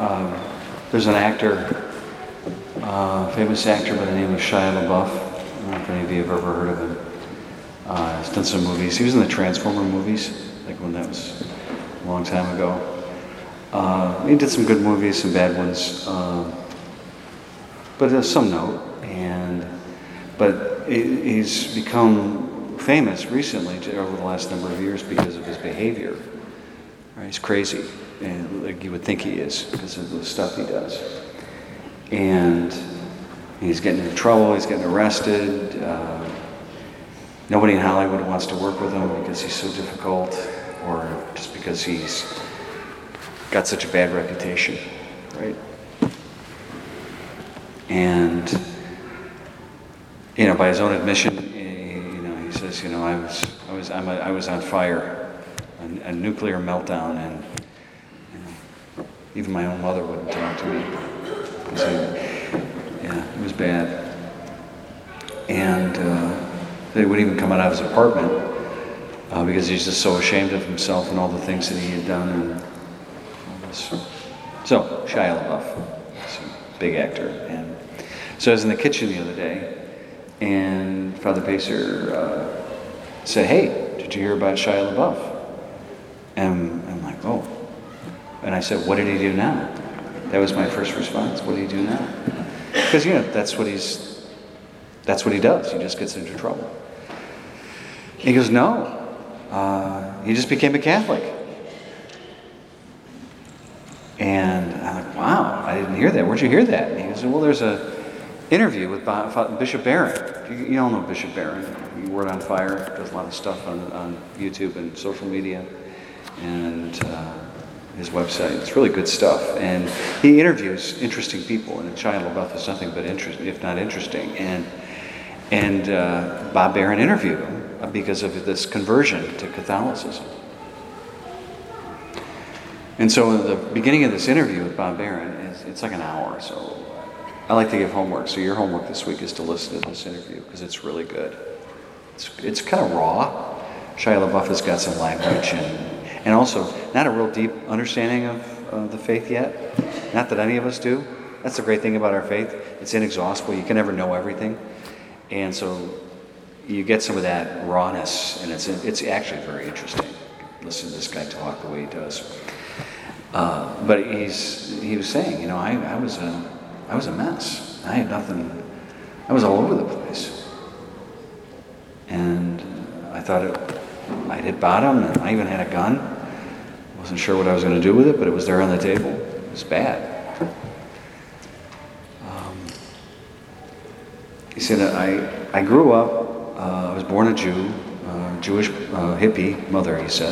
Um, there's an actor, uh, famous actor by the name of Shia LaBeouf. I don't know if any of you have ever heard of him. Uh, he's done some movies. He was in the Transformer movies, like when that was a long time ago. Uh, he did some good movies, some bad ones, uh, but some note. And but he's become famous recently over the last number of years because of his behavior. Right? He's crazy, and like you would think he is because of the stuff he does. And he's getting into trouble. He's getting arrested. Uh, nobody in Hollywood wants to work with him because he's so difficult, or just because he's got such a bad reputation, right? And you know, by his own admission, you know, he says, you know, I was, I was, I'm a, I was on fire, a, a nuclear meltdown, and you know, even my own mother wouldn't talk to me. he- yeah, it was bad. And uh, they wouldn't even come out of his apartment uh, because he's just so ashamed of himself and all the things that he had done and all this. So, Shia LaBeouf, big actor. And so I was in the kitchen the other day, and Father Pacer uh, said, Hey, did you hear about Shia LaBeouf? And I'm like, Oh. And I said, What did he do now? That was my first response. What did he do now? Because, you know, that's what he's, that's what he does. He just gets into trouble. He goes, No. Uh, he just became a Catholic. And I'm like, wow, I didn't hear that. Where'd you hear that? And he goes, well, there's a interview with Bishop Barron. You, you all know Bishop Barron. Word on Fire does a lot of stuff on, on YouTube and social media and uh, his website. It's really good stuff. And he interviews interesting people, and Shia LaBeouf is nothing but interesting, if not interesting. And and uh, Bob Barron interviewed him because of this conversion to Catholicism. And so the beginning of this interview with Bob Barron is it's like an hour. So I like to give homework. So your homework this week is to listen to this interview because it's really good. It's, it's kind of raw. Shia LaBeouf has got some language and, and also not a real deep understanding of uh, the faith yet. Not that any of us do. That's the great thing about our faith. It's inexhaustible. You can never know everything. And so you get some of that rawness, and it's, it's actually very interesting. Listen to this guy talk the way he does. Uh, but he's, he was saying, you know, I, I, was a, I was a mess. I had nothing, I was all over the place. And I thought it, I'd hit bottom, and I even had a gun. Wasn't sure what I was going to do with it, but it was there on the table. It was bad. Um, he said, I, I grew up, uh, I was born a Jew, uh, Jewish uh, hippie mother, he said.